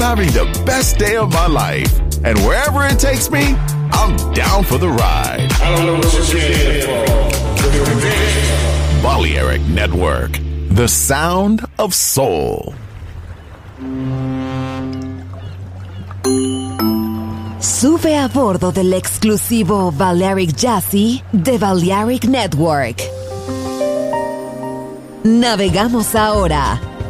I'm having the best day of my life. And wherever it takes me, I'm down for the ride. I don't know what you're here for. Balearic Network, the sound of soul. Sube a bordo del exclusivo Balearic Jazzy de Balearic Network. Navegamos ahora.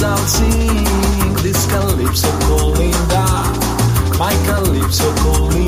exalting this calypso calling dark, my calypso calling.